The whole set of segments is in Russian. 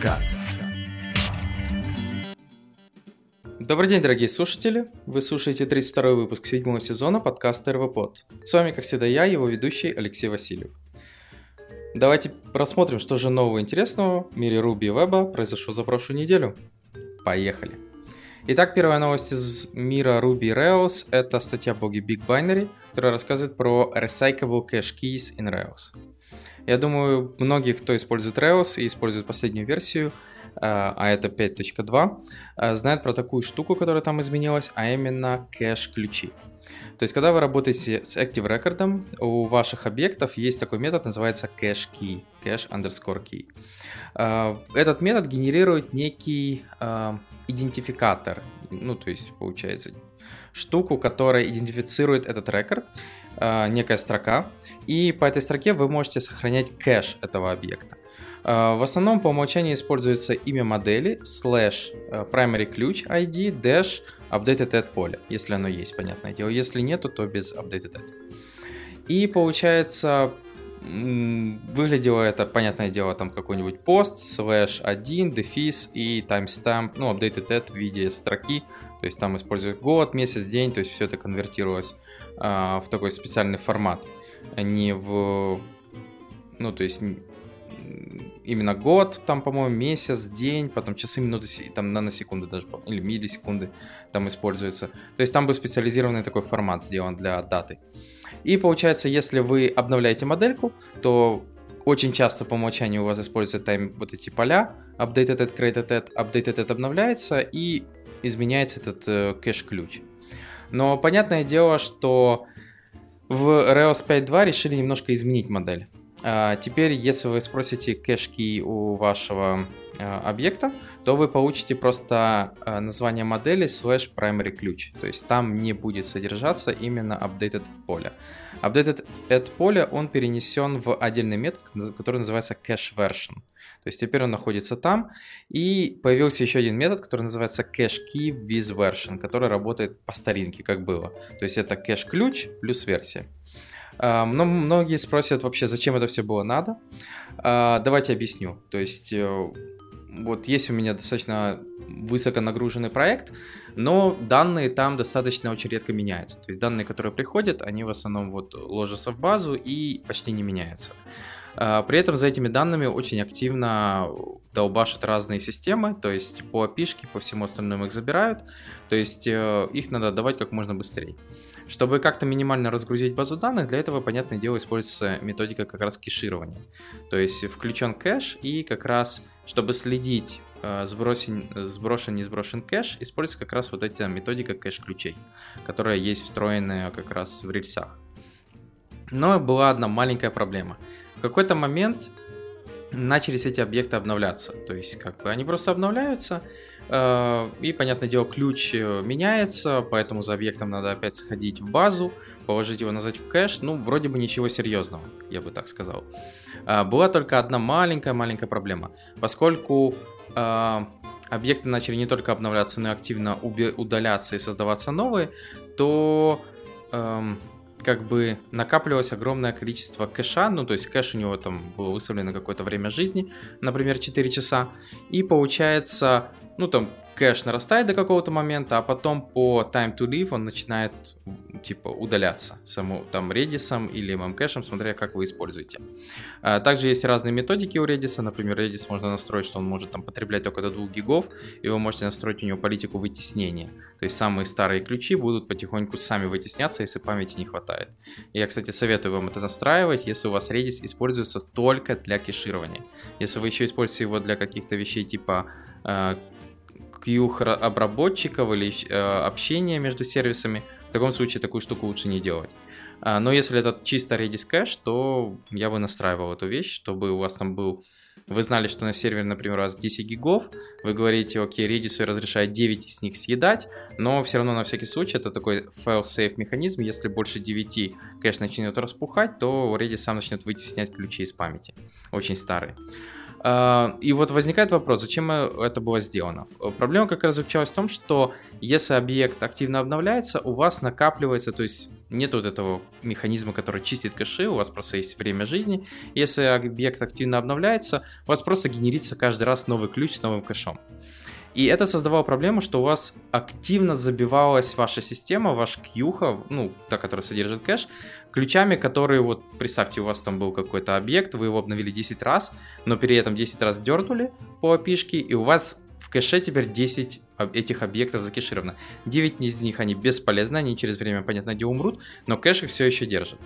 подкаст. Добрый день, дорогие слушатели! Вы слушаете 32 выпуск седьмого сезона подкаста РВПод. С вами, как всегда, я, его ведущий Алексей Васильев. Давайте просмотрим, что же нового интересного в мире Руби и Веба произошло за прошлую неделю. Поехали! Итак, первая новость из мира Ruby и Rails — это статья блоге Big Binary, которая рассказывает про Recyclable Cache Keys in Rails. Я думаю, многие, кто использует Rails и использует последнюю версию, а, а это 5.2, а, знают про такую штуку, которая там изменилась, а именно кэш-ключи. То есть, когда вы работаете с Active Record, у ваших объектов есть такой метод, называется cache key, cache underscore key. Этот метод генерирует некий идентификатор, ну, то есть, получается, штуку, которая идентифицирует этот рекорд, некая строка, и по этой строке вы можете сохранять кэш этого объекта. А, в основном по умолчанию используется имя модели, слэш э, primary ключ ID, dash updated at поле, если оно есть, понятное дело. Если нету, то без updated at. И получается, выглядело это, понятное дело, там какой-нибудь пост, слэш 1, дефис и timestamp, ну, updated at в виде строки, то есть там используют год, месяц, день, то есть все это конвертировалось а, в такой специальный формат, а не в, ну, то есть именно год, там, по-моему, месяц, день, потом часы, минуты, там наносекунды даже, или миллисекунды там используются. То есть там был специализированный такой формат сделан для даты. И получается, если вы обновляете модельку, то очень часто по умолчанию у вас используются тайм вот эти поля, updated at, created at, updated at обновляется и изменяется этот э, кэш-ключ. Но понятное дело, что в Rails 5.2 решили немножко изменить модель. А, теперь, если вы спросите кэш-ки у вашего а, объекта, то вы получите просто а, название модели slash primary ключ. То есть там не будет содержаться именно updated поле. Updated at поле он перенесен в отдельный метод, который называется cache version. То есть теперь он находится там. И появился еще один метод, который называется cache key with version, который работает по старинке, как было. То есть это cache ключ плюс версия. А, но многие спросят вообще, зачем это все было надо. А, давайте объясню. То есть э, вот есть у меня достаточно высоко нагруженный проект, но данные там достаточно очень редко меняются. То есть данные, которые приходят, они в основном вот ложатся в базу и почти не меняются. А, при этом за этими данными очень активно долбашат разные системы, то есть по API, по всему остальному их забирают, то есть э, их надо отдавать как можно быстрее. Чтобы как-то минимально разгрузить базу данных, для этого, понятное дело, используется методика как раз кеширования. То есть включен кэш и как раз, чтобы следить э, сбросен, сброшен, не сброшен кэш, используется как раз вот эта методика кэш-ключей, которая есть встроенная как раз в рельсах. Но была одна маленькая проблема. В какой-то момент начались эти объекты обновляться. То есть, как бы они просто обновляются, и, понятное дело, ключ э, меняется, поэтому за объектом надо опять сходить в базу, положить его назад в кэш. Ну, вроде бы ничего серьезного, я бы так сказал. Э, была только одна маленькая-маленькая проблема. Поскольку объекты начали не только обновляться, но и активно удаляться и создаваться новые, то эм, как бы накапливалось огромное количество кэша, ну то есть кэш у него там было выставлено какое-то время жизни, например 4 часа, и получается ну там кэш нарастает до какого-то момента, а потом по time to live он начинает типа удаляться саму там Redis или memcache, смотря как вы используете. А, также есть разные методики у Redis, например, Redis можно настроить, что он может там потреблять только до 2 гигов, и вы можете настроить у него политику вытеснения. То есть самые старые ключи будут потихоньку сами вытесняться, если памяти не хватает. Я, кстати, советую вам это настраивать, если у вас Redis используется только для кеширования. Если вы еще используете его для каких-то вещей типа а, Q-обработчиков или э, общения между сервисами, в таком случае такую штуку лучше не делать. А, но если это чисто Redis кэш, то я бы настраивал эту вещь, чтобы у вас там был... Вы знали, что на сервере, например, у вас 10 гигов, вы говорите, окей, Redis разрешает 9 из них съедать, но все равно на всякий случай это такой fail-safe механизм, если больше 9 кэш начнет распухать, то Redis сам начнет вытеснять ключи из памяти, очень старые. А, и вот возникает вопрос, зачем это было сделано? Проблема как раз заключалась в том, что если объект активно обновляется, у вас накапливается, то есть Нет вот этого механизма, который чистит кэши, у вас просто есть время жизни. Если объект активно обновляется, у вас просто генерится каждый раз новый ключ с новым кэшом. И это создавало проблему, что у вас активно забивалась ваша система, ваш кьюха, ну, та, которая содержит кэш, ключами, которые, вот, представьте, у вас там был какой-то объект, вы его обновили 10 раз, но при этом 10 раз дернули по API, и у вас в кэше теперь 10 этих объектов закешировано. 9 из них, они бесполезны, они через время, понятно, где умрут, но кэш их все еще держит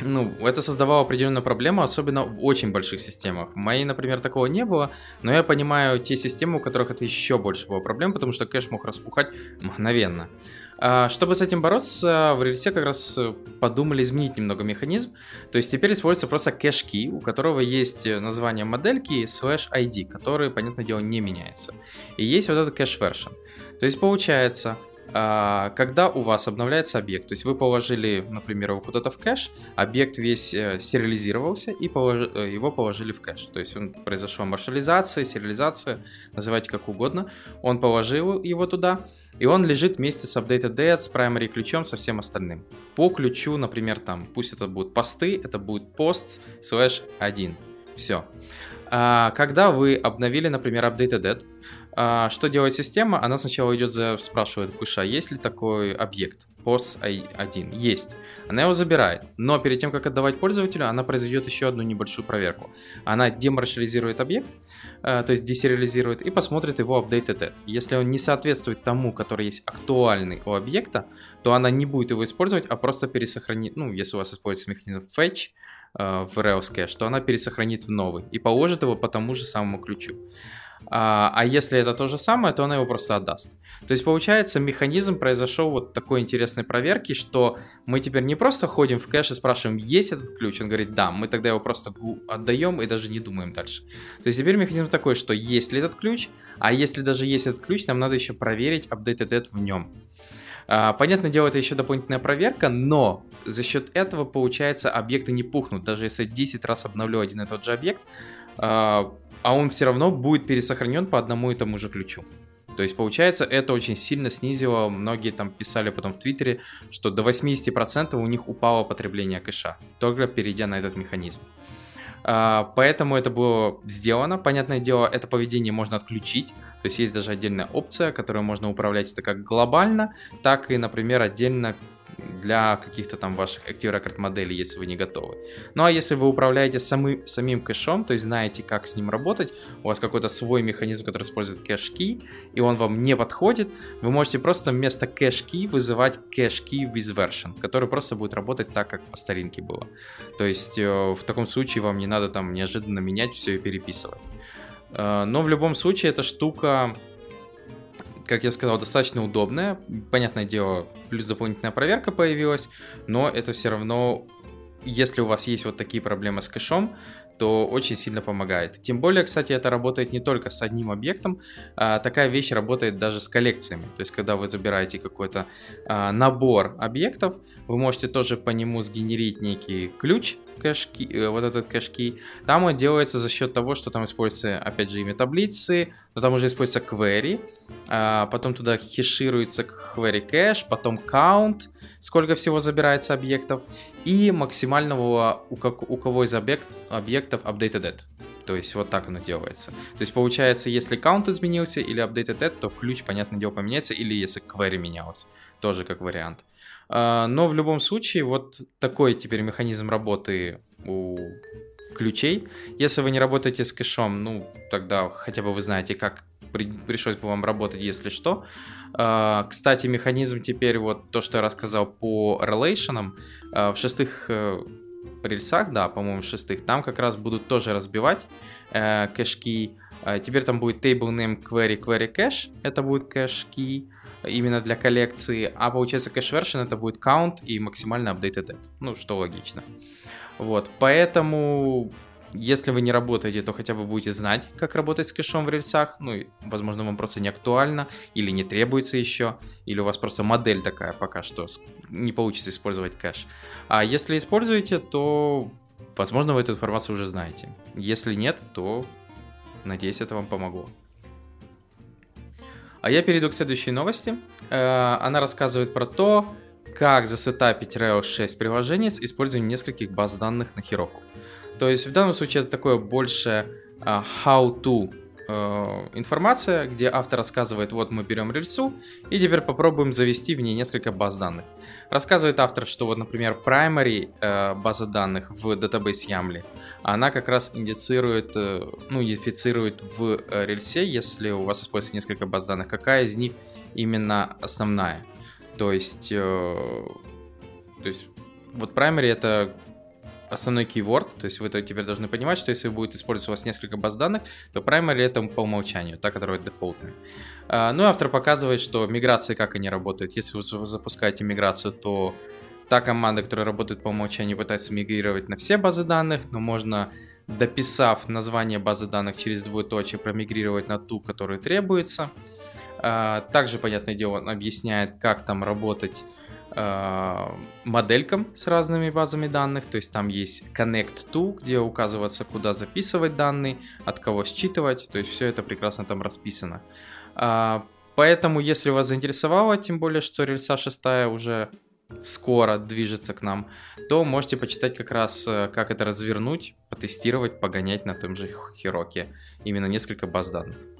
ну, это создавало определенную проблему, особенно в очень больших системах. В моей, например, такого не было, но я понимаю те системы, у которых это еще больше было проблем, потому что кэш мог распухать мгновенно. А, чтобы с этим бороться, в Rails е как раз подумали изменить немного механизм. То есть теперь используется просто cache key, у которого есть название модельки slash ID, который, понятное дело, не меняется. И есть вот этот cache version. То есть получается, когда у вас обновляется объект, то есть вы положили, например, его куда-то в кэш, объект весь э, сериализировался и полож... Э, его положили в кэш. То есть он произошла маршализация, сериализация, называйте как угодно. Он положил его туда, и он лежит вместе с updated date, с primary ключом, со всем остальным. По ключу, например, там, пусть это будут посты, это будет post slash 1. Все. А, когда вы обновили, например, updated date, а, что делает система? Она сначала идет за, спрашивает куша, есть ли такой объект, POS1. Есть. Она его забирает. Но перед тем, как отдавать пользователю, она произведет еще одну небольшую проверку. Она демаршализирует объект, а, то есть десериализирует, и посмотрит его updated at. Если он не соответствует тому, который есть актуальный у объекта, то она не будет его использовать, а просто пересохранит, ну, если у вас используется механизм fetch, а, в Rails Cache, то она пересохранит в новый и положит его по тому же самому ключу. А, а если это то же самое, то она его просто отдаст. То есть получается механизм произошел вот такой интересной проверки, что мы теперь не просто ходим в кэш и спрашиваем, есть этот ключ, он говорит, да, мы тогда его просто отдаем и даже не думаем дальше. То есть теперь механизм такой, что есть ли этот ключ, а если даже есть этот ключ, нам надо еще проверить updated dead в нем. А, понятное дело, это еще дополнительная проверка, но за счет этого, получается, объекты не пухнут. Даже если 10 раз обновлю один и тот же объект, а, он все равно будет пересохранен по одному и тому же ключу. То есть, получается, это очень сильно снизило, многие там писали потом в Твиттере, что до 80% у них упало потребление кэша, только перейдя на этот механизм. А, поэтому это было сделано. Понятное дело, это поведение можно отключить. То есть есть даже отдельная опция, которую можно управлять это как глобально, так и, например, отдельно для каких-то там ваших Active Record моделей, если вы не готовы. Ну а если вы управляете самым, самим кэшом, то есть знаете, как с ним работать, у вас какой-то свой механизм, который использует кэш-ки, и он вам не подходит, вы можете просто вместо кэш-ки вызывать кэш-ки with version, который просто будет работать так, как по старинке было. То есть э, в таком случае вам не надо там неожиданно менять все и переписывать. Э, но в любом случае эта штука как я сказал, достаточно удобная. Понятное дело, плюс дополнительная проверка появилась, но это все равно, если у вас есть вот такие проблемы с кэшом, то очень сильно помогает. Тем более, кстати, это работает не только с одним объектом, а такая вещь работает даже с коллекциями. То есть, когда вы забираете какой-то а, набор объектов, вы можете тоже по нему сгенерить некий ключ, кэшки, э, вот этот кэшки. Там он делается за счет того, что там используется, опять же, имя таблицы, но там уже используется query, а потом туда хешируется query кэш, потом count, сколько всего забирается объектов, и максимального у, как, у кого из объект, объектов updated at. То есть вот так оно делается. То есть получается, если count изменился или updated at, то ключ, понятное дело, поменяется, или если query менялось, тоже как вариант. А, но в любом случае, вот такой теперь механизм работы у ключей. Если вы не работаете с кэшом, ну, тогда хотя бы вы знаете, как при, пришлось бы вам работать, если что. А, кстати, механизм теперь, вот то, что я рассказал по релейшенам, а, в шестых э, рельсах, да, по-моему, в шестых, там как раз будут тоже разбивать э, кэшки. Теперь там будет table name query query cache, это будет кэшки именно для коллекции, а получается version это будет count и максимально updated date, ну, что логично. Вот, поэтому если вы не работаете, то хотя бы будете знать, как работать с кэшом в рельсах. Ну, возможно, вам просто не актуально, или не требуется еще, или у вас просто модель такая пока что, не получится использовать кэш. А если используете, то, возможно, вы эту информацию уже знаете. Если нет, то, надеюсь, это вам помогло. А я перейду к следующей новости. Э, она рассказывает про то, как засетапить Rails 6 приложение с использованием нескольких баз данных на Heroku. То есть в данном случае это такое больше uh, how-to Э, информация, где автор рассказывает, вот мы берем рельсу и теперь попробуем завести в ней несколько баз данных. Рассказывает автор, что вот, например, primary э, база данных в database YAML, она как раз индицирует, э, ну, идентифицирует в э, рельсе, если у вас используется несколько баз данных, какая из них именно основная. То есть, э, то есть вот primary это основной keyword, то есть вы теперь должны понимать, что если будет использовать у вас несколько баз данных, то primary это по умолчанию, та, которая дефолтная. А, ну и автор показывает, что миграции, как они работают. Если вы запускаете миграцию, то та команда, которая работает по умолчанию, пытается мигрировать на все базы данных, но можно дописав название базы данных через двоеточие, промигрировать на ту, которая требуется. А, также, понятное дело, он объясняет, как там работать моделькам с разными базами данных, то есть там есть Connect to, где указывается, куда записывать данные, от кого считывать, то есть все это прекрасно там расписано. А, поэтому, если вас заинтересовало, тем более, что рельса 6 уже скоро движется к нам, то можете почитать как раз, э, как это развернуть, потестировать, погонять на том же Хироке. Именно несколько баз данных.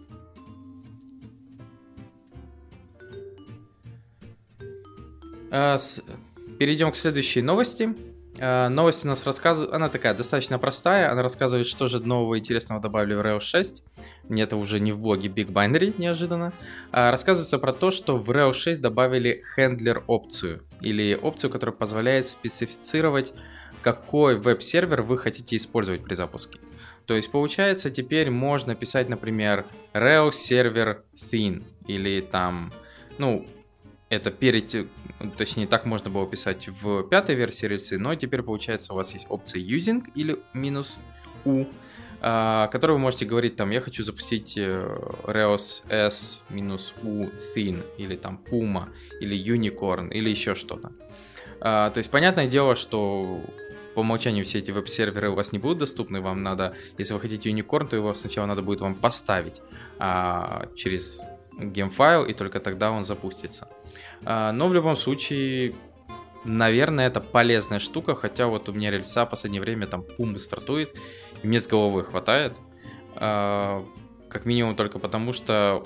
Перейдем к следующей новости. А, новость у нас рассказывает, она такая достаточно простая, она рассказывает, что же нового интересного добавили в Rails 6. Мне это уже не в блоге Big Binary, неожиданно. А, рассказывается про то, что в Rails 6 добавили хендлер опцию, или опцию, которая позволяет специфицировать, какой веб-сервер вы хотите использовать при запуске. То есть получается теперь можно писать, например, Rails сервер thin или там, ну, это перед, точнее так можно было писать в пятой версии рельсы, но теперь получается у вас есть опция using или минус u, а, который вы можете говорить там, я хочу запустить э, Reos S минус U Thin, или там Puma, или Unicorn, или еще что-то. А, то есть, понятное дело, что по умолчанию все эти веб-серверы у вас не будут доступны, вам надо, если вы хотите Unicorn, то его сначала надо будет вам поставить а, через геймфайл, и только тогда он запустится. А, но в любом случае, наверное, это полезная штука, хотя вот у меня рельса в последнее время там пумы стартует, и мне с головой хватает. А, как минимум только потому, что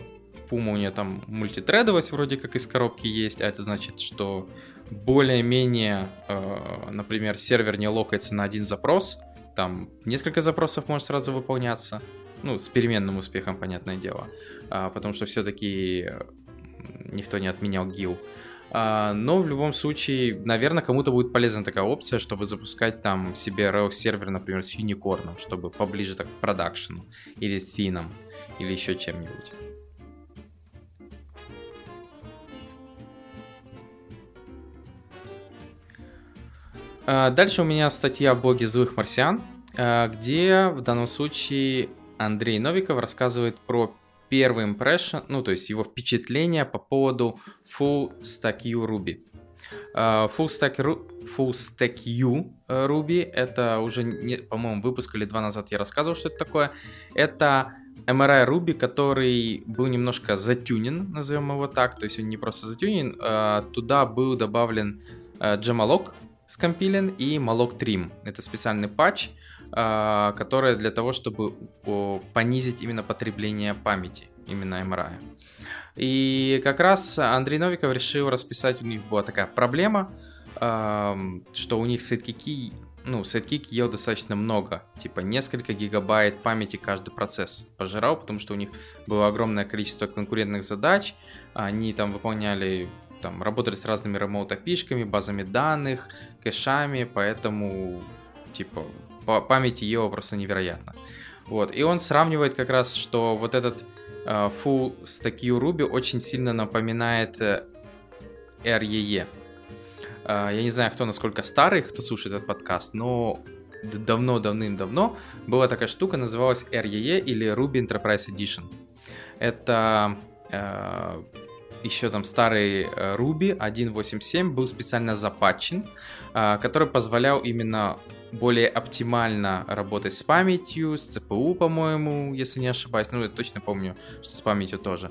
пума у нее там мультитредовость вроде как из коробки есть, а это значит, что более-менее, а, например, сервер не локается на один запрос, там несколько запросов может сразу выполняться, ну, с переменным успехом, понятное дело, потому что все-таки никто не отменял гил. А, но в любом случае, наверное, кому-то будет полезна такая опция, чтобы запускать там себе Rails сервер, например, с юникорном, чтобы поближе так к продакшену, или с Тином, или еще чем-нибудь. А, дальше у меня статья о боге злых марсиан, а, где в данном случае Андрей Новиков рассказывает про первый impression, ну, то есть его впечатление по поводу Full Stack U Ruby. Uh, Full Stack, Full Stack U э, Ruby, это уже, по-моему, выпуск или два назад я рассказывал, что это такое. Это MRI Ruby, который был немножко затюнен, назовем его так, то есть он не просто затюнен, а туда был добавлен uh, jemalloc скомпилен и malloc trim. Это специальный патч, а, которая для того, чтобы понизить именно потребление памяти, именно MRI. И как раз Андрей Новиков решил расписать, у них была такая проблема, что у них Sidekiq и, ну, Sidekiq ел достаточно много, типа несколько гигабайт памяти каждый процесс пожирал, потому что у них было огромное количество конкурентных задач, они там выполняли там работали с разными ремоут API, базами данных, кэшами, поэтому типа памяти его просто невероятно. Вот. И он сравнивает как раз, что вот этот uh, Full Stack Ruby очень сильно напоминает э, REE. Uh, а, я не знаю, кто насколько старый, кто слушает этот подкаст, но давно, давным-давно была такая штука, называлась REE или Ruby Enterprise Edition. Это uh, еще там старый Ruby 1.8.7 был специально запатчен, который позволял именно более оптимально работать с памятью, с ЦПУ, по-моему, если не ошибаюсь. Ну, я точно помню, что с памятью тоже.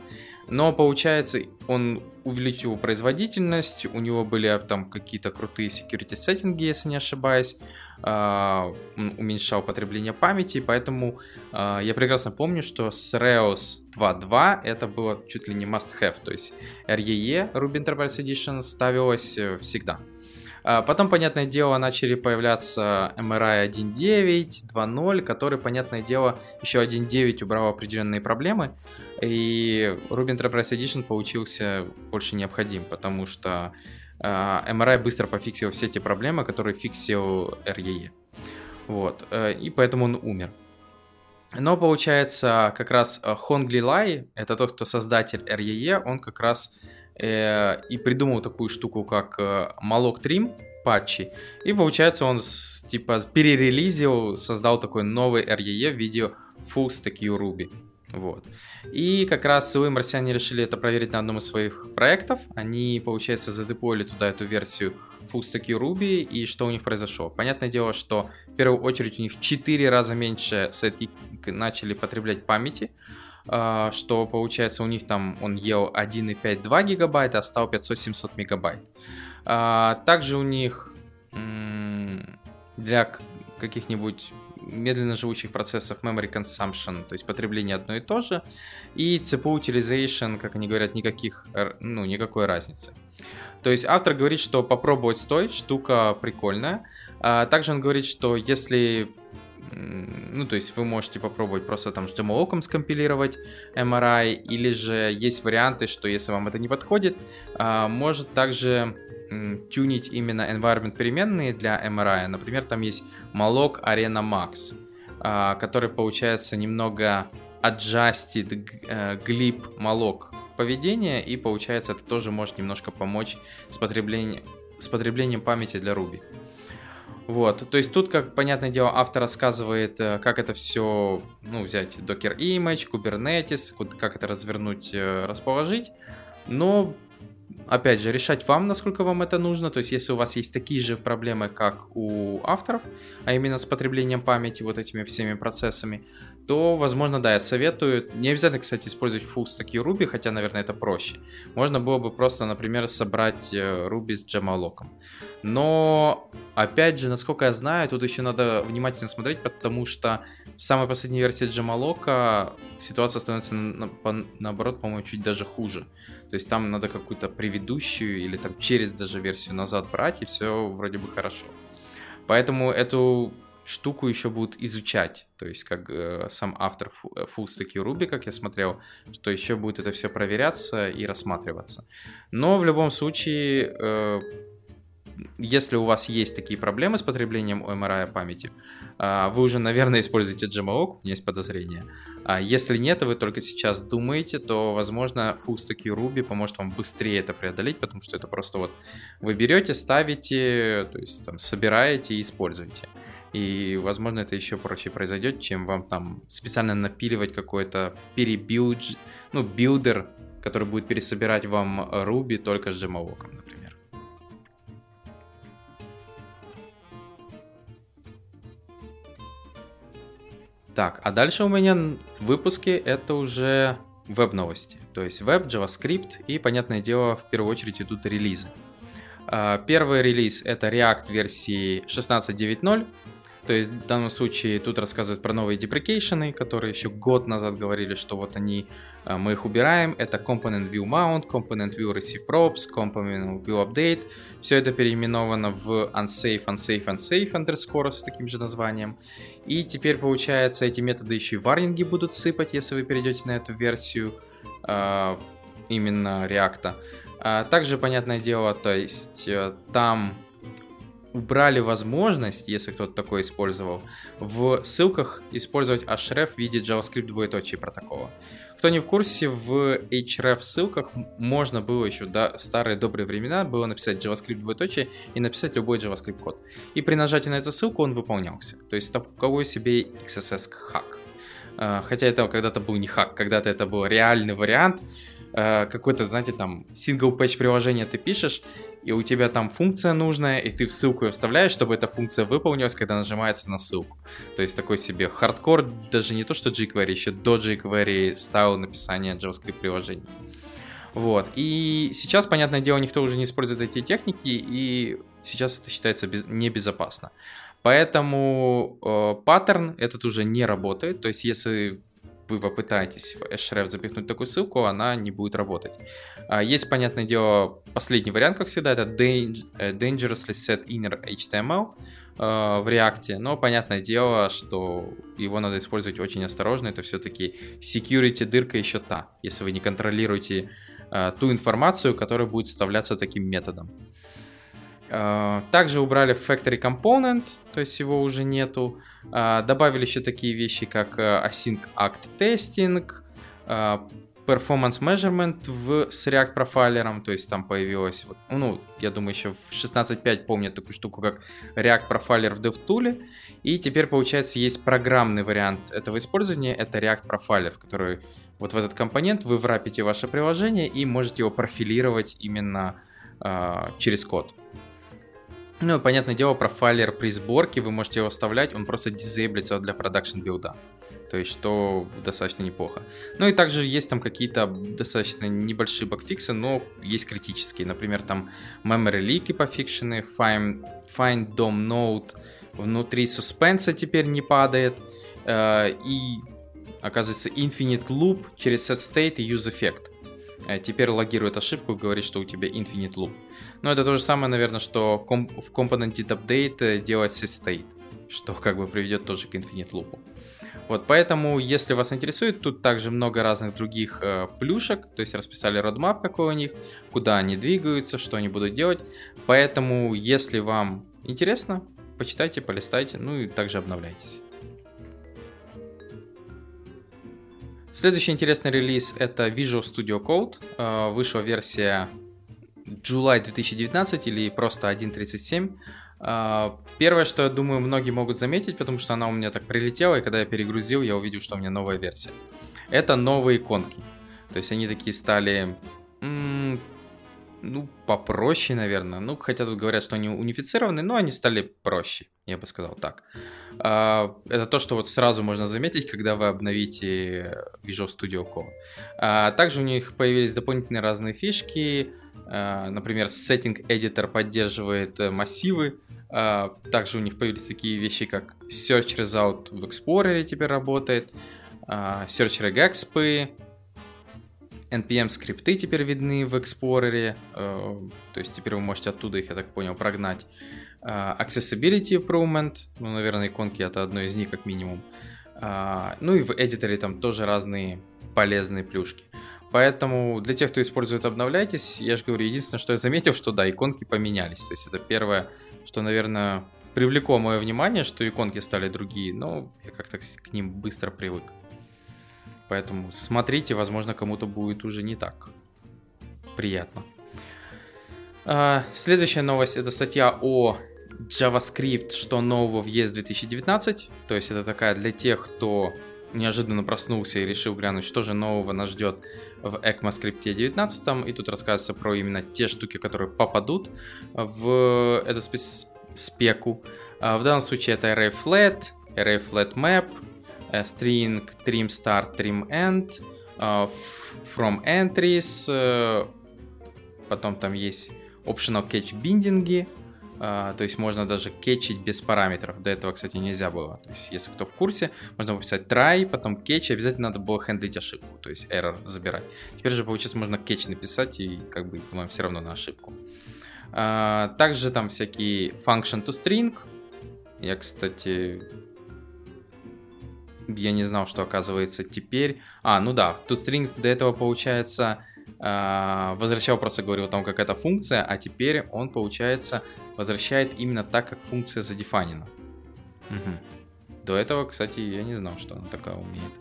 Но получается, он увеличил производительность, у него были там какие-то крутые security сеттинги, если не ошибаюсь, а, он уменьшал потребление памяти, поэтому а, я прекрасно помню, что с Reos 2.2 это было чуть ли не must-have, то есть REE, Ruby Enterprise Edition, ставилось э, всегда. А потом, понятное дело, начали появляться MRI 1.9, 2.0, который, понятное дело, еще 1.9 убрал определенные проблемы, и Ruby Enterprise Edition получился больше необходим, потому что MRI быстро пофиксил все те проблемы, которые фиксил REE. Вот, э, и поэтому он умер. Но получается, как раз Хонгли Лай, это тот, кто создатель REE, он как раз э, и придумал такую штуку, как э, Malloc Trim патчи. И получается он типа перерелизил, создал такой новый REE в виде Full Stack Ruby. Вот. И как раз силы марсиане решили это проверить на одном из своих проектов. Они, получается, задеплоили туда эту версию Stack Ruby, и что у них произошло? Понятное дело, что в первую очередь у них в 4 раза меньше сетки начали потреблять памяти, что получается у них там он ел 1,5-2 гигабайта, а стал 500-700 мегабайт. А, также у них для каких-нибудь медленно живущих процессов memory consumption, то есть потребление одно и то же, и CPU utilization, как они говорят, никаких, ну, никакой разницы. То есть автор говорит, что попробовать стоит, штука прикольная. А также он говорит, что если ну, то есть вы можете попробовать просто там с Jamalokum скомпилировать MRI, или же есть варианты, что если вам это не подходит, а, может также тюнить именно environment переменные для MRI. Например, там есть Malloc Arena Max, а, который получается немного adjusted э, glib Malloc поведения, и получается это тоже может немножко помочь с потреблением, с потреблением памяти для Ruby. Вот, то есть тут, как понятное дело, автор рассказывает, э, как это все, ну, взять Docker Image, Kubernetes, как это развернуть, э, расположить, но опять же, решать вам, насколько вам это нужно. То есть, если у вас есть такие же проблемы, как у авторов, а именно с потреблением памяти, вот этими всеми процессами, то, возможно, да, я советую. Не обязательно, кстати, использовать full stack Ruby, хотя, наверное, это проще. Можно было бы просто, например, собрать э, Ruby с Jamalok. Но, опять же, насколько я знаю, тут еще надо внимательно смотреть, потому что в самой последней версии Джамалока ситуация становится, наоборот, по-моему, чуть даже хуже. То есть там надо какую-то предыдущую или там через даже версию назад брать, и все вроде бы хорошо. Поэтому эту штуку еще будут изучать. То есть, как э, сам автор э, Full Stack Ruby, как я смотрел, что еще будет это все проверяться и рассматриваться. Но в любом случае, э, если у вас есть такие проблемы с потреблением OMRI памяти, а, вы уже, наверное, используете GMOC, у меня есть подозрение. А если нет, и вы только сейчас думаете, то, возможно, FullStack Ruby поможет вам быстрее это преодолеть, потому что это просто вот вы берете, ставите, то есть там собираете и используете. И, возможно, это еще проще произойдет, чем вам там специально напиливать какой-то перебилд, ну, builder, который будет пересобирать вам Ruby только с jemalloc, например. Так, а дальше у меня в выпуске это уже веб-новости. То есть веб, JavaScript и, понятное дело, в первую очередь идут релизы. А, первый релиз это React версии 16.9.0. То есть в данном случае тут рассказывают про новые деприкейшены, которые еще год назад говорили, что вот они, а, мы их убираем. Это Component View Mount, Component View Receive Props, Component View Update. Все это переименовано в Unsafe, Unsafe, Unsafe underscore с таким же названием. И теперь, получается, эти методы еще и варнинги будут сыпать, если вы перейдете на эту версию э, именно React. А также, понятное дело, то есть э, там убрали возможность, если кто-то такое использовал, в ссылках использовать href в виде JavaScript двоеточие протокола. Кто не в курсе, в href ссылках можно было еще до старые добрые времена было написать JavaScript двоеточие и написать любой JavaScript код. И при нажатии на эту ссылку он выполнялся. То есть такой себе XSS хак. А, хотя это когда-то был не хак, когда-то это был реальный вариант, э, какой-то, знаете, там, single-page приложение ты пишешь, и у тебя там функция нужная, и ты в ссылку ее вставляешь, чтобы эта функция выполнилась, когда нажимается на ссылку. То есть такой себе хардкор, даже не то, что jQuery, еще до jQuery стал написание JavaScript приложений. Вот. И сейчас, понятное дело, никто уже не использует эти техники, и сейчас это считается без... небезопасно. Поэтому э, паттерн этот уже не работает. То есть, если вы попытаетесь в Href запихнуть такую ссылку, она не будет работать. А есть, понятное дело, последний вариант, как всегда, это э, dangerously set inner HTML э, в React, но понятное дело, что его надо использовать очень осторожно, это все-таки security дырка еще та, если вы не контролируете э, ту информацию, которая будет вставляться таким методом. Также убрали Factory Component, то есть его уже нету. Добавили еще такие вещи, как Async Act Testing, Performance Measurement в, с React профайлером, то есть там появилось, ну, я думаю, еще в 16.5 помнят такую штуку, как React профайлер в DevTool, и теперь, получается, есть программный вариант этого использования, это React профайлер, который вот в этот компонент вы врапите ваше приложение и можете его профилировать именно э, через код. Ну, понятное дело, профайлер при сборке, вы можете его оставлять, он просто дизейблится для продакшн билда. То есть, что достаточно неплохо. Ну и также есть там какие-то достаточно небольшие багфиксы, но есть критические. Например, там memory leak пофикшены, find, find DOM node внутри суспенса теперь не падает. Э, и, оказывается, infinite loop через set state и use effect. Э, теперь логирует ошибку и говорит, что у тебя infinite loop. Но это то же самое, наверное, что в component update э, делать state, что как бы приведет тоже к infinite loop. Вот, поэтому, если вас интересует, тут также много разных других э, плюшек, то есть расписали родмап какой у них, куда они двигаются, что они будут делать. Поэтому, если вам интересно, почитайте, полистайте, ну и также обновляйтесь. Следующий интересный релиз это Visual Studio Code. Э, вышла версия July 2019 или просто 1.37. А, первое, что я думаю, многие могут заметить, потому что она у меня так прилетела, и когда я перегрузил, я увидел, что у меня новая версия. Это новые иконки. То есть они такие стали, ну, попроще, наверное. Ну, хотя тут говорят, что они унифицированы, но они стали проще, я бы сказал так. А, это то, что вот сразу можно заметить, когда вы обновите Visual Studio Code. А, также у них появились дополнительные разные фишки. Например, Setting Editor поддерживает э, массивы, а, также у них появились такие вещи, как Search Result в Explorer теперь работает, а, Search Regexp, NPM скрипты теперь видны в Explorer, а, то есть теперь вы можете оттуда их, я так понял, прогнать. Accessibility Improvement, ну, наверное, иконки это одно из них как минимум. Ну и в эдиторе там тоже разные полезные плюшки. Поэтому для тех, кто использует обновляйтесь, я же говорю, единственное, что я заметил, что да, иконки поменялись. То есть это первое, что, наверное, привлекло мое внимание, что иконки стали другие, но я как-то к ним быстро привык. Поэтому смотрите, возможно, кому-то будет уже не так приятно. А, следующая новость это статья о JavaScript, что нового в ES 2019. То есть это такая для тех, кто неожиданно проснулся и решил глянуть, что же нового нас ждет в ECMAScript 19. И тут рассказывается про именно те штуки, которые попадут в эту спеку. А, в данном случае это array flat, array flat map, string trim start, trim end, а, from entries, э, потом там есть optional catch биндинги, то есть можно даже кетчить без параметров. До этого, кстати, нельзя было. То есть, если кто в курсе, можно написать try, потом кетч, обязательно надо было хендлить ошибку, то есть error забирать. Теперь же, получается, можно кетч написать и, как бы, думаем, все равно на ошибку. Также там всякие function to string. Я, кстати, я не знал, что оказывается теперь... А, ну да, toString до этого, получается, а, возвращал просто говорил о том, как эта функция, а теперь он, получается, возвращает именно так, как функция задефанена. Угу. До этого, кстати, я не знал, что она такая умеет.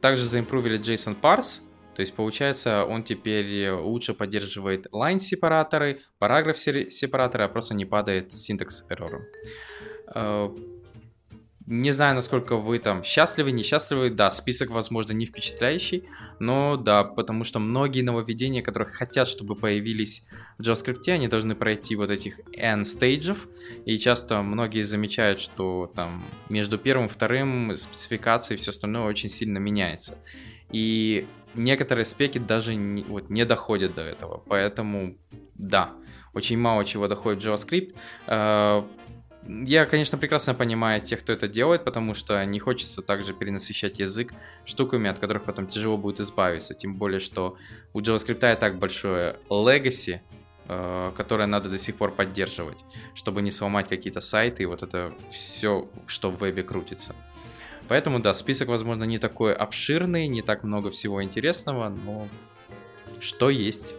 Также заимпровили JSON parse, то есть, получается, он теперь лучше поддерживает line сепараторы, параграф сепараторы, а просто не падает синтекс эррором. Не знаю, насколько вы там счастливы, несчастливы. Да, список, возможно, не впечатляющий, но да, потому что многие нововведения, которые хотят, чтобы появились в JavaScript, они должны пройти вот этих N стейджев, и часто многие замечают, что там между первым и вторым спецификацией все остальное очень сильно меняется. И некоторые спеки даже не, вот, не доходят до этого, поэтому да, очень мало чего доходит в JavaScript. Я, конечно, прекрасно понимаю тех, кто это делает, потому что не хочется также перенасыщать язык штуками, от которых потом тяжело будет избавиться. Тем более, что у JavaScript и так большое legacy, э, которое надо до сих пор поддерживать, чтобы не сломать какие-то сайты и вот это все, что в вебе крутится. Поэтому, да, список, возможно, не такой обширный, не так много всего интересного, но что есть.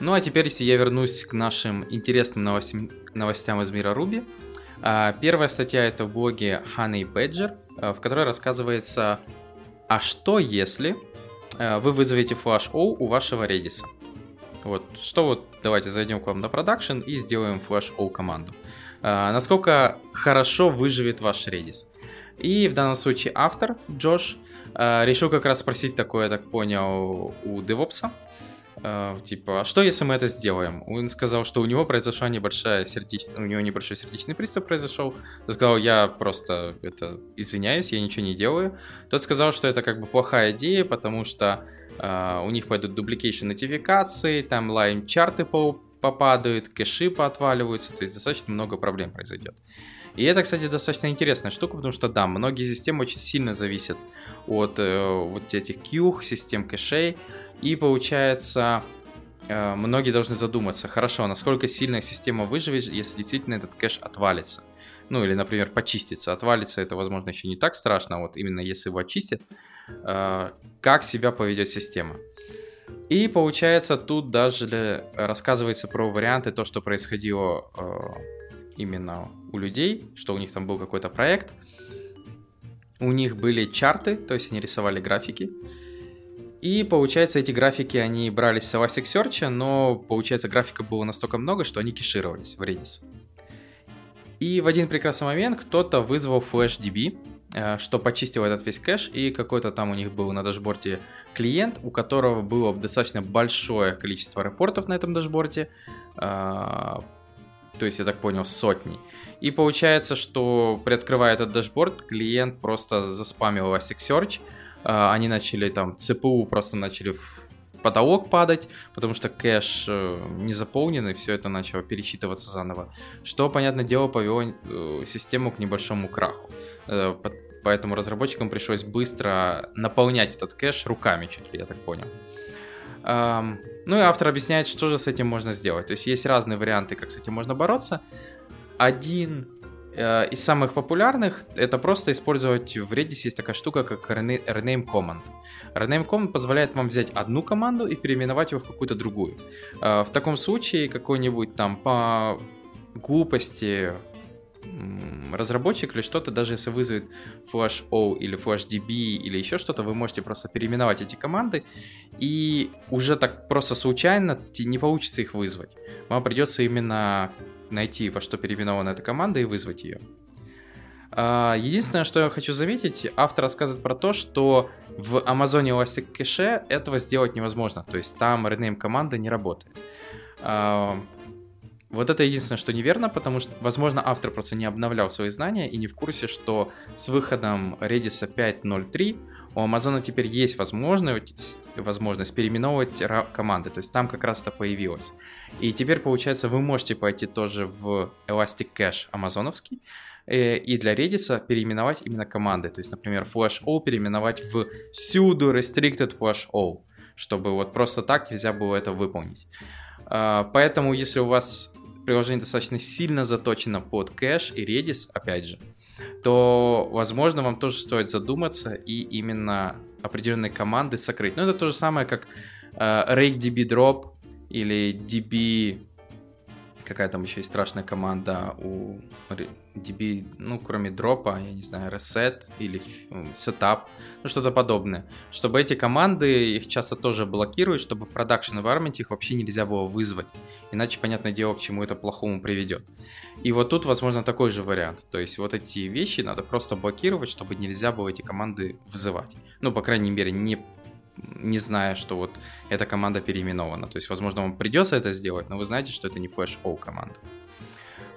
Ну а теперь, если я вернусь к нашим интересным новостям, новостям из мира Руби. А, первая статья это в блоге Honey Badger, а, в которой рассказывается, а что если а, вы вызовете Flash O у вашего Redis? Вот, что вот, давайте зайдем к вам на продакшн и сделаем Flash O команду. Насколько хорошо выживет ваш Redis? И в данном случае автор, Джош, решил как раз спросить такое, я так понял, у DevOps, типа, а что если мы это сделаем? Он сказал, что у него произошла небольшая сердечная, у него небольшой сердечный приступ произошел. Тот сказал, я просто это извиняюсь, я ничего не делаю. Тот сказал, что это как бы плохая идея, потому что uh, у них пойдут duplication нотификации, там line чарты попадают, кэши поотваливаются, то есть достаточно много проблем произойдет. И это, кстати, достаточно интересная штука, потому что, да, многие системы очень сильно зависят от э, вот этих кьюх, систем кэшей, и получается, э, многие должны задуматься, хорошо, насколько сильная система выживет, если действительно этот кэш отвалится. Ну или, например, почистится. Отвалится это, возможно, еще не так страшно, а вот именно если его очистят, э, как себя поведет система. И получается, тут даже рассказывается про варианты, то, что происходило э, именно у людей, что у них там был какой-то проект. У них были чарты, то есть они рисовали графики. И получается, эти графики, они брались с Elasticsearch, но получается, графика было настолько много, что они кешировались в Redis. И в один прекрасный момент кто-то вызвал FlushDB, э, что почистил этот весь кэш, и какой-то там у них был на дашборде клиент, у которого было достаточно большое количество репортов на этом дашборде, э, то есть, я так понял, сотни. И получается, что приоткрывая этот дашборд, клиент просто заспамил Elasticsearch, они начали там, ЦПУ просто начали потолок падать, потому что кэш э, не заполнен, и все это начало пересчитываться заново. Что, понятное дело, повело э, систему к небольшому краху. Э, поэтому разработчикам пришлось быстро наполнять этот кэш руками, чуть ли, я так понял. Ну и автор объясняет, что же с этим можно сделать. То есть есть разные варианты, как с этим можно бороться. Один Э, из самых популярных это просто использовать в Redis есть такая штука, как rename command. Rename command позволяет вам взять одну команду и переименовать его в какую-то другую. Э, в таком случае какой-нибудь там по глупости разработчик или что-то, даже если вызовет Flash O или Flash DB или еще что-то, вы можете просто переименовать эти команды, и уже так просто случайно не получится их вызвать. Вам придется именно найти, во что переименована эта команда и вызвать ее. А, единственное, что я хочу заметить, автор рассказывает про то, что в Amazon Elastic Cache этого сделать невозможно, то есть там rename команда не работает. Вот это единственное, что неверно, потому что, возможно, автор просто не обновлял свои знания и не в курсе, что с выходом Redis 5.0.3 у Amazon теперь есть возможность, возможность переименовывать команды, то есть там как раз это появилось. И теперь, получается, вы можете пойти тоже в Elastic Cache амазоновский, э, и для Redis переименовать именно команды. То есть, например, flash all переименовать в sudo restricted flash all, чтобы вот просто так нельзя было это выполнить. А, поэтому, если у вас приложение достаточно сильно заточено под кэш и Redis, опять же, то, возможно, вам тоже стоит задуматься и именно определенные команды сокрыть. Ну, это то же самое, как э, rake db drop или db какая там еще есть страшная команда у DB, ну, кроме дропа, я не знаю, reset или setup, ну, что-то подобное. Чтобы эти команды, их часто тоже блокируют, чтобы в продакшн environment их вообще нельзя было вызвать. Иначе, понятное дело, к чему это плохому приведет. И вот тут, возможно, такой же вариант. То есть вот эти вещи надо просто блокировать, чтобы нельзя было эти команды вызывать. Ну, по крайней мере, не не зная, что вот эта команда переименована. То есть, возможно, вам придется это сделать, но вы знаете, что это не Flash O команда.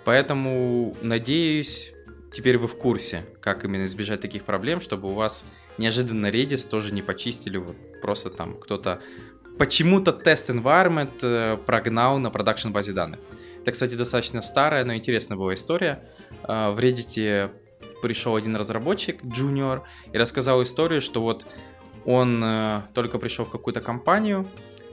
Поэтому, надеюсь, теперь вы в курсе, как именно избежать таких проблем, чтобы у вас неожиданно Redis тоже не почистили вот просто там кто-то почему-то тест environment э, прогнал на продакшн базе данных. Это, кстати, достаточно старая, но интересная была история. Э, в Reddit пришел один разработчик, junior, и рассказал историю, что вот он э, только пришел в какую-то компанию,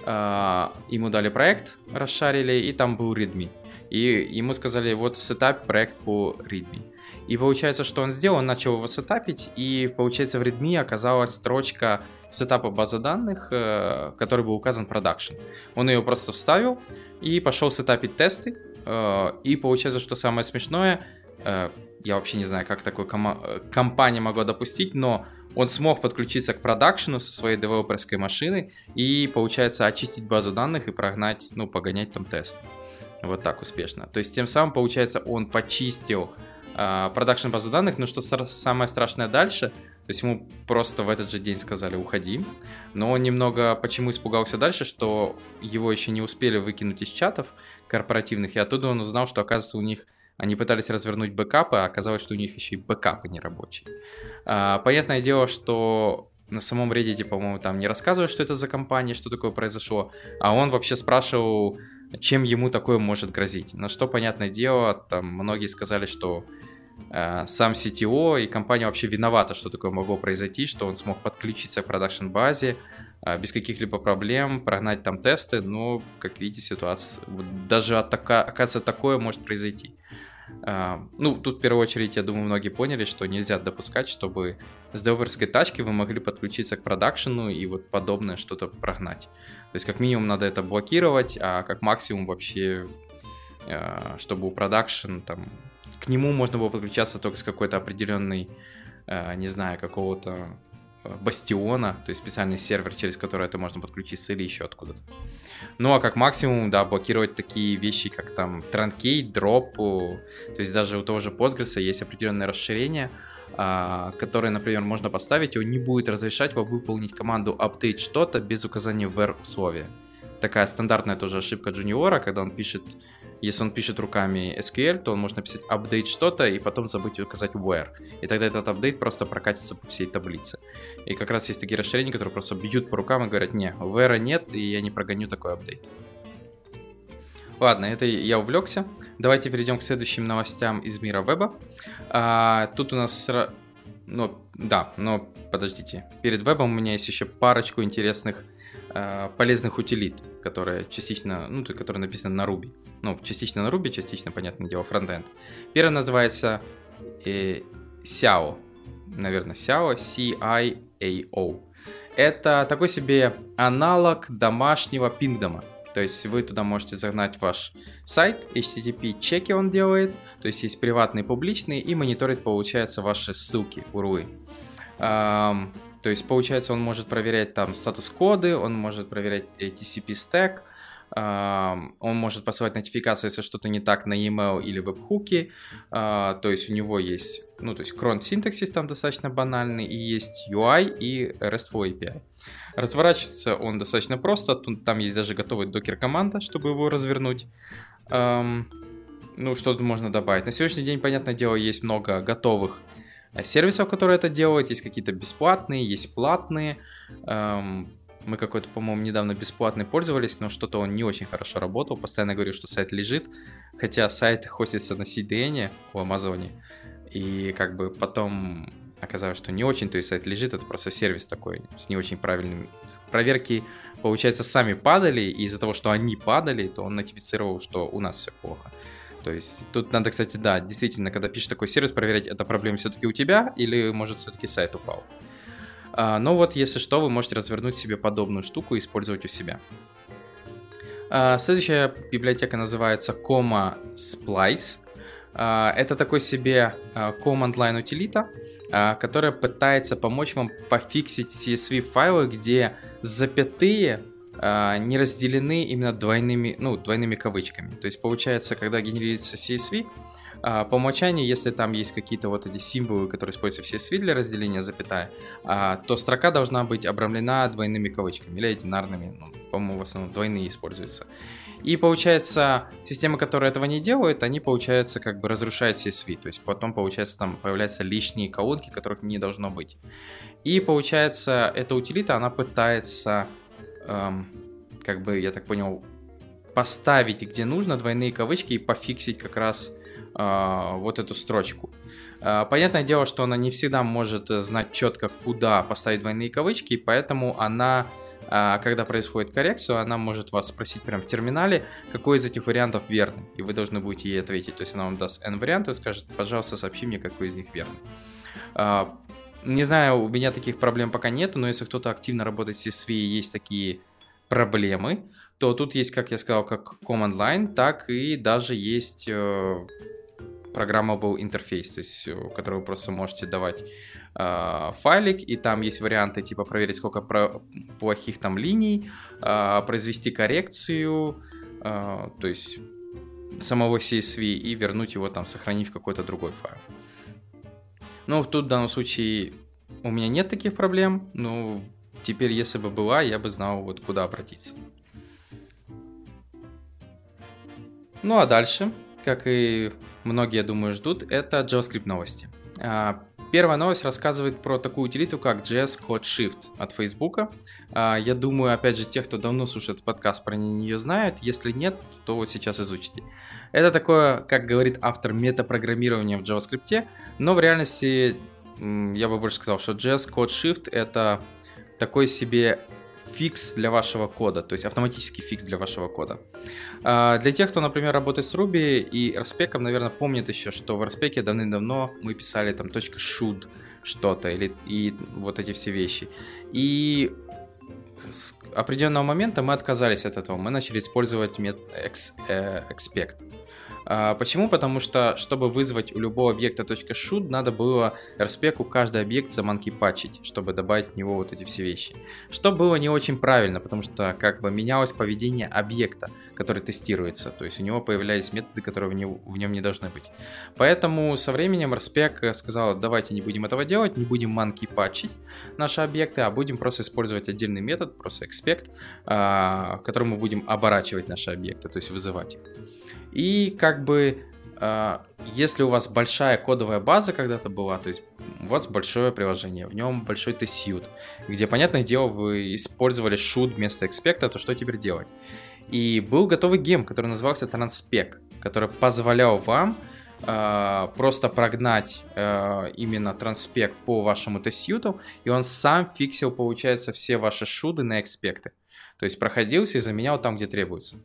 э, ему дали проект, расшарили, и там был readme. И ему сказали, вот setup проект по readme. И получается, что он сделал, он начал его сетапить, и получается в readme оказалась строчка сетапа базы данных, э, который был указан production. Он ее просто вставил и пошел сетапить тесты, э, и получается, что самое смешное, э, я вообще не знаю, как такой кома- э, компания могла допустить, но он смог подключиться к продакшену со своей девелоперской машины и, получается, очистить базу данных и прогнать, ну, погонять там тесты. Вот так успешно. То есть, тем самым, получается, он почистил а, продакшн uh, базу данных, но что самое страшное дальше, то есть ему просто в этот же день сказали «уходи», но он немного почему испугался дальше, что его еще не успели выкинуть из чатов корпоративных, и оттуда он узнал, что, оказывается, у них они пытались развернуть бэкапы, а оказалось, что у них еще и бэкапы не рабочие. А, понятное дело, что на самом Reddit, по-моему, там не рассказывают, что это за компания, что такое произошло, а он вообще спрашивал, чем ему такое может грозить. На что, понятное дело, там многие сказали, что э, сам CTO и компания вообще виновата, что такое могло произойти, что он смог подключиться к продакшн-базе э, без каких-либо проблем, прогнать там тесты, но, как видите, ситуация, вот даже от така, оказывается, такое может произойти. Ну, тут в первую очередь, я думаю, многие поняли, что нельзя допускать, чтобы с девелоперской тачки вы могли подключиться к продакшену и вот подобное что-то прогнать. То есть как минимум надо это блокировать, а как максимум вообще, а, чтобы у продакшн там к нему можно было подключаться только с какой-то определенной, а, не знаю, какого-то бастиона, то есть специальный сервер, через который это можно подключиться или еще откуда-то. Ну а как максимум, да, блокировать такие вещи, как там транкейт, дроп, то есть даже у того же Postgres есть определенное расширение, а, которое, например, можно поставить, и он не будет разрешать вам выполнить команду update что-то без указания where условия. Такая стандартная тоже ошибка джуниора, когда он пишет если он пишет руками SQL, то он может написать update что-то и потом забыть указать where. И тогда этот апдейт просто прокатится по всей таблице. И как раз есть такие расширения, которые просто бьют по рукам и говорят, не, where нет, и я не прогоню такой апдейт. Ладно, это я увлекся. Давайте перейдем к следующим новостям из мира веба. А, тут у нас... Ну, да, но подождите. Перед вебом у меня есть еще парочку интересных Э, полезных утилит, которые частично, ну, которые написаны на Ruby. Ну, частично на Ruby, частично, понятное дело, фронтенд. Первый называется э, SIAO. Наверное, SIAO, C-I-A-O. Это такой себе аналог домашнего пингдома. То есть вы туда можете загнать ваш сайт, HTTP чеки он делает, то есть есть приватные, публичные, и мониторит, получается, ваши ссылки, урлы. То есть, получается, он может проверять там статус-коды, он может проверять TCP-стек, он может посылать нотификации, если что-то не так на email или веб-хуки. А, то есть у него есть, ну, то есть cron синтаксис там достаточно банальный, и есть UI и RESTful API. Разворачивается он достаточно просто, там есть даже готовая докер-команда, чтобы его развернуть. Ну, что тут можно добавить? На сегодняшний день, понятное дело, есть много готовых Э, сервисов, которые это делают. Есть какие-то бесплатные, есть платные. Эм, мы какой-то, по-моему, недавно бесплатный пользовались, но что-то он не очень хорошо работал. Постоянно говорю, что сайт лежит, хотя сайт хостится на CDN в Амазоне. И как бы потом оказалось, что не очень, то есть сайт лежит, это просто сервис такой с не очень правильным. Проверки, получается, сами падали, и из-за того, что они падали, то он нотифицировал, что у нас все плохо. То есть тут надо, кстати, да, действительно, когда пишешь такой сервис, проверять, это проблема все-таки у тебя или, может, все-таки сайт упал. А, но вот, если что, вы можете развернуть себе подобную штуку и использовать у себя. А, следующая библиотека называется Coma Splice. А, это такой себе а, command line утилита, которая пытается помочь вам пофиксить CSV файлы, где запятые не разделены именно двойными, ну, двойными кавычками. То есть получается, когда генерируется CSV, а, по умолчанию, если там есть какие-то вот эти символы, которые используются все SVI для разделения запятая, а, то строка должна быть обрамлена двойными кавычками или одинарными, ну, по-моему, в основном двойные используются. И получается, системы, которые этого не делают, они, получается, как бы разрушают CSV. То есть потом, получается, там появляются лишние колонки, которых не должно быть. И получается, эта утилита, она пытается, эм, как бы, я так понял, поставить где нужно двойные кавычки и пофиксить как раз а, вот эту строчку. А, понятное дело, что она не всегда может знать четко, куда поставить двойные кавычки, и поэтому она, а, когда происходит коррекцию, она может вас спросить прямо в терминале, какой из этих вариантов верный, и вы должны будете ей ответить. То есть она вам даст n вариантов и скажет, пожалуйста, сообщи мне, какой из них верный. Не знаю, у меня таких проблем пока нету, но если кто-то активно работает с CSV и есть такие проблемы, то тут есть, как я сказал, как command line, так и даже есть э, programmable интерфейс, то есть, э, который вы просто можете давать э, файлик, и там есть варианты типа проверить, сколько про- плохих там линий, э, произвести коррекцию, то есть самого CSV и вернуть его там, сохранить в какой-то другой файл. Ну, тут в данном случае у меня нет таких проблем, но теперь, если бы была, я бы знал, вот куда обратиться. Ну а дальше, как и многие, думаю, ждут, это JavaScript новости. Первая новость рассказывает про такую утилиту, как JS Code Shift от Facebook. А, я думаю, опять же, те, кто давно слушает подкаст, про нее знают. Если нет, то сейчас изучите. Это такое, как говорит автор, метапрограммирование в JavaScript, но в реальности я бы больше сказал, что JS Code Shift это такой себе фикс для вашего кода, то есть автоматический фикс для вашего кода. А, для тех, кто, например, работает с Ruby и RSpec, наверное, помнит еще, что в RSpec давным-давно мы писали там .should что-то, или и вот эти все вещи. И с определенного момента мы отказались от этого, мы начали использовать метод э, expect. А, почему? Потому что, чтобы вызвать у любого объекта .shoot, надо было распеку каждый объект заманкипачить, чтобы добавить в него вот эти все вещи. Что было не очень правильно, потому что как бы менялось поведение объекта, который тестируется. То есть у него появлялись методы, которые в, него, в нем не должны быть. Поэтому со временем распек сказал, давайте не будем этого делать, не будем манкипачить наши объекты, а будем просто использовать отдельный метод, просто expect, а, которым мы будем оборачивать наши объекты, то есть вызывать их. И как бы, э, если у вас большая кодовая база когда-то была, то есть у вас большое приложение, в нем большой тесют, где, понятное дело, вы использовали should вместо expect, то что теперь делать? И был готовый гем, который назывался Transpec, который позволял вам э, просто прогнать э, именно транспект по вашему тесюту, и он сам фиксил, получается, все ваши шуды на экспекты. То есть проходился и заменял там, где требуется.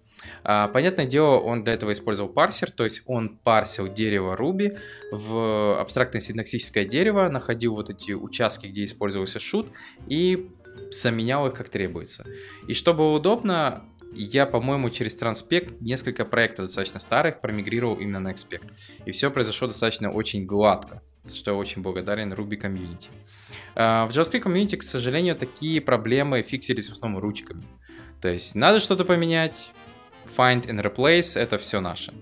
А, понятное дело, он для этого использовал парсер, то есть он парсил дерево Ruby в абстрактное синтаксическое дерево, находил вот эти участки, где использовался шут, и заменял их как требуется. И чтобы удобно, я, по-моему, через Transpect несколько проектов достаточно старых промигрировал именно на Expect. И все произошло достаточно очень гладко, что я очень благодарен Ruby Community. А, в JavaScript Community, к сожалению, такие проблемы фиксились в основном ручками. То есть надо что-то поменять, find and replace, это все наше.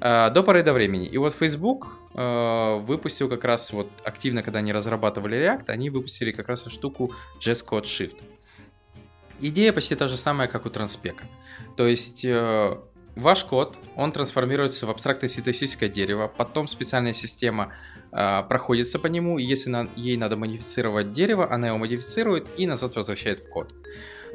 Uh, до поры до времени. И вот Facebook uh, выпустил как раз вот активно, когда они разрабатывали React, они выпустили как раз штуку JS Code Shift. Идея почти та же самая, как у Транспека. То есть ваш код, он трансформируется в абстрактное синтаксическое дерево, потом специальная система проходится по нему, и если на, ей надо модифицировать дерево, она его модифицирует и назад возвращает в код.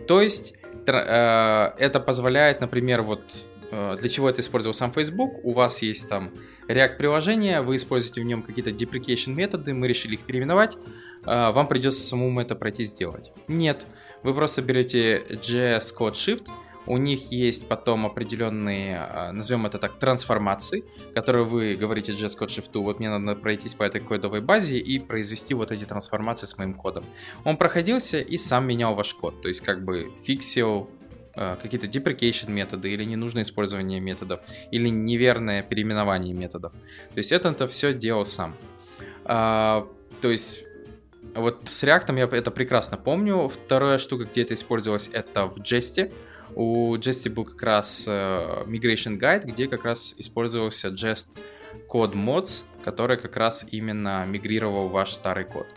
То есть Э, это позволяет, например, вот э, для чего это использовал сам Facebook, у вас есть там React приложение, вы используете в нем какие-то deprecation методы, мы решили их переименовать, э, вам придется самому это пройти сделать. Нет, вы просто берете JS Code Shift, у них есть потом определенные, а, назовем это так, трансформации, которые вы говорите JS Code Shift, вот мне надо пройтись по этой кодовой базе и произвести вот эти трансформации с моим кодом. Он проходился и сам менял ваш код, то есть как бы фиксил э, какие-то deprecation методы или ненужное использование методов или неверное переименование методов. То есть это, это все делал сам. А, то есть вот с React я это прекрасно помню. Вторая штука, где это использовалось, это в Jest. У Jest был как раз uh, Migration Guide, где как раз использовался Jest Code Mods, который как раз именно мигрировал ваш старый код.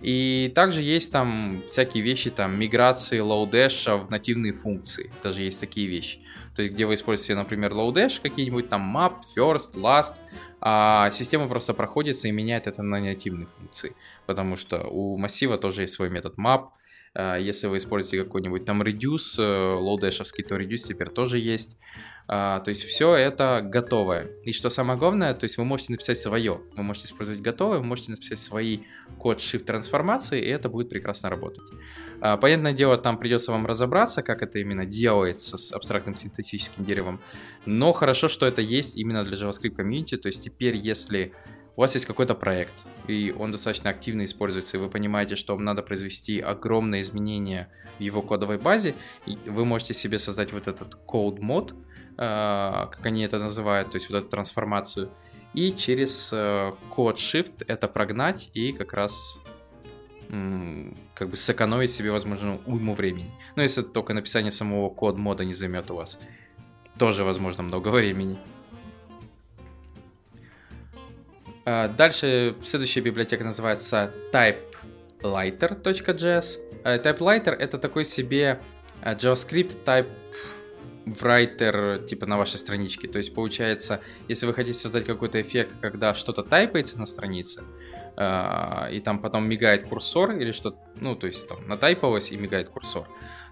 И также есть там всякие вещи, там миграции Lodash в нативные функции. Даже есть такие вещи. То есть, где вы используете, например, Lodash, какие-нибудь там map, first, last, а система просто проходится и меняет это на нативные функции. Потому что у массива тоже есть свой метод map, а, если вы используете какой-нибудь там reduce, лоудешевский, то reduce теперь тоже есть. А, то есть все это готовое. И что самое главное, то есть вы можете написать свое. Вы можете использовать готовое, вы можете написать свои код shift трансформации, и это будет прекрасно работать. А, понятное дело, там придется вам разобраться, как это именно делается с абстрактным синтетическим деревом. Но хорошо, что это есть именно для JavaScript комьюнити. То есть теперь, если у вас есть какой-то проект, и он достаточно активно используется, и вы понимаете, что вам надо произвести огромные изменения в его кодовой базе, вы можете себе создать вот этот code мод, как они это называют, то есть вот эту трансформацию, и через код э, shift это прогнать и как раз как бы сэкономить себе, возможно, уйму времени. Но если только написание самого код мода не займет у вас, тоже, возможно, много времени. А, дальше следующая библиотека называется typelighter.js. Typelighter это такой себе JavaScript type writer типа на вашей страничке. То есть получается, если вы хотите создать какой-то эффект, когда что-то тайпается на странице, и там потом мигает курсор или что-то, ну, то есть там натайпалось и мигает курсор,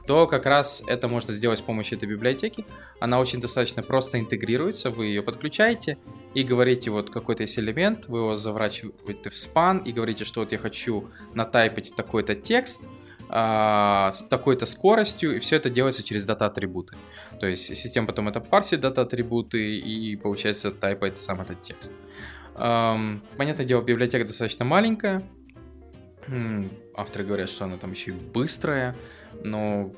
то как раз это можно сделать с помощью этой библиотеки. Она очень достаточно просто интегрируется, вы ее подключаете и говорите, вот какой-то есть элемент, вы его заворачиваете в спан и говорите, что вот я хочу натайпать такой-то текст, а, с такой-то скоростью, и все это делается через дата-атрибуты. То есть система потом это парсит дата-атрибуты и, получается, тайпает сам этот текст. Понятное дело, библиотека достаточно маленькая, Авторы говорят, что она там еще и быстрая, но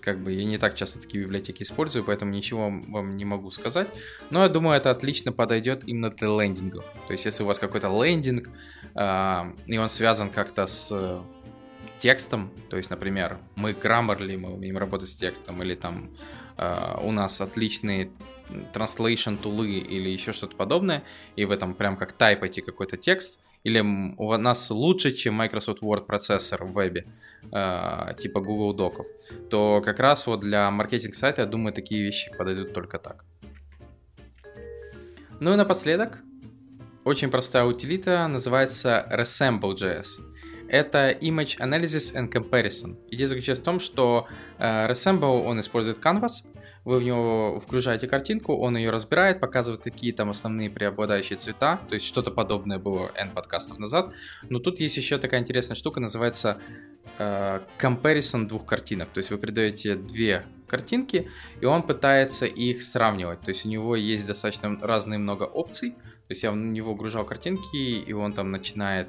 как бы я не так часто такие библиотеки использую, поэтому ничего вам не могу сказать. Но я думаю, это отлично подойдет именно для лендингов. То есть, если у вас какой-то лендинг, э, и он связан как-то с текстом, то есть, например, мы Grammarly, мы умеем работать с текстом, или там э, у нас отличные translation тулы или еще что-то подобное, и в этом прям как тайпайте какой-то текст, или у нас лучше, чем Microsoft Word процессор в вебе, э, типа Google Доков, то как раз вот для маркетинг сайта, я думаю, такие вещи подойдут только так. Ну и напоследок, очень простая утилита, называется Resemble.js. Это Image Analysis and Comparison. Идея заключается в том, что э, Resemble, он использует Canvas, вы в него вгружаете картинку, он ее разбирает, показывает, какие там основные преобладающие цвета, то есть что-то подобное было N подкастов назад. Но тут есть еще такая интересная штука, называется э, comparison двух картинок. То есть вы придаете две картинки, и он пытается их сравнивать. То есть у него есть достаточно разные много опций. То есть я в него гружал картинки, и он там начинает,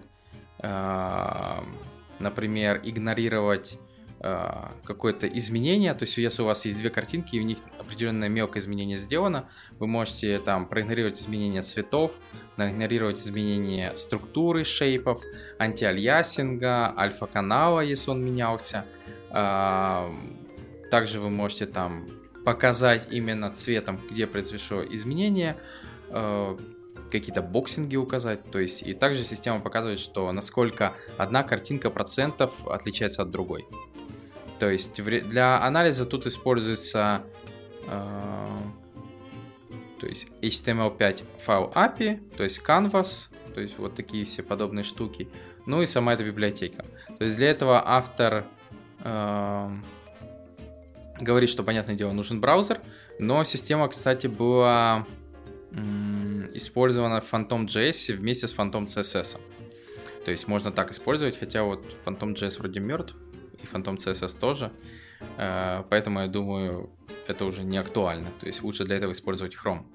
например, игнорировать а, какое-то изменение, то есть если у вас есть две картинки и в них определенное мелкое изменение сделано, вы можете там проигнорировать изменения цветов, проигнорировать изменения структуры шейпов, антиальясинга, альфа-канала, если он менялся. А, также вы можете там показать именно цветом, где произошло изменение, а, какие-то боксинги указать, то есть и также система показывает, что насколько одна картинка процентов отличается от другой. То есть для анализа тут используется э, то есть HTML5 файл API, то есть Canvas, то есть вот такие все подобные штуки. Ну и сама эта библиотека. То есть для этого автор э, говорит, что, понятное дело, нужен браузер, но система, кстати, была использована в Phantom.js вместе с Phantom CSS. То есть можно так использовать, хотя вот Phantom.js вроде мертв, и Phantom CSS тоже. Э, поэтому я думаю, это уже не актуально. То есть лучше для этого использовать Chrome.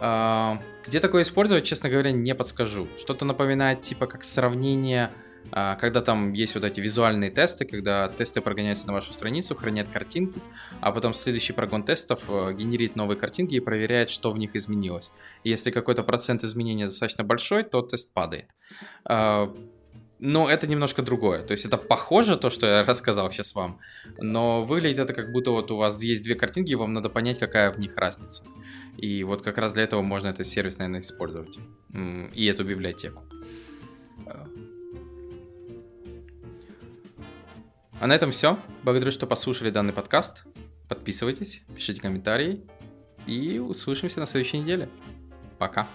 Э, где такое использовать, честно говоря, не подскажу. Что-то напоминает типа как сравнение когда там есть вот эти визуальные тесты, когда тесты прогоняются на вашу страницу, хранят картинки, а потом следующий прогон тестов э, генерит новые картинки и проверяет, что в них изменилось. Если какой-то процент изменения достаточно большой, то тест падает. А, но это немножко другое. То есть это похоже то, что я рассказал сейчас вам, но выглядит это как будто вот у вас есть две картинки, и вам надо понять, какая в них разница. И вот как раз для этого можно этот сервис, наверное, использовать. И эту библиотеку. А на этом все. Благодарю, что послушали данный подкаст. Подписывайтесь, пишите комментарии и услышимся на следующей неделе. Пока.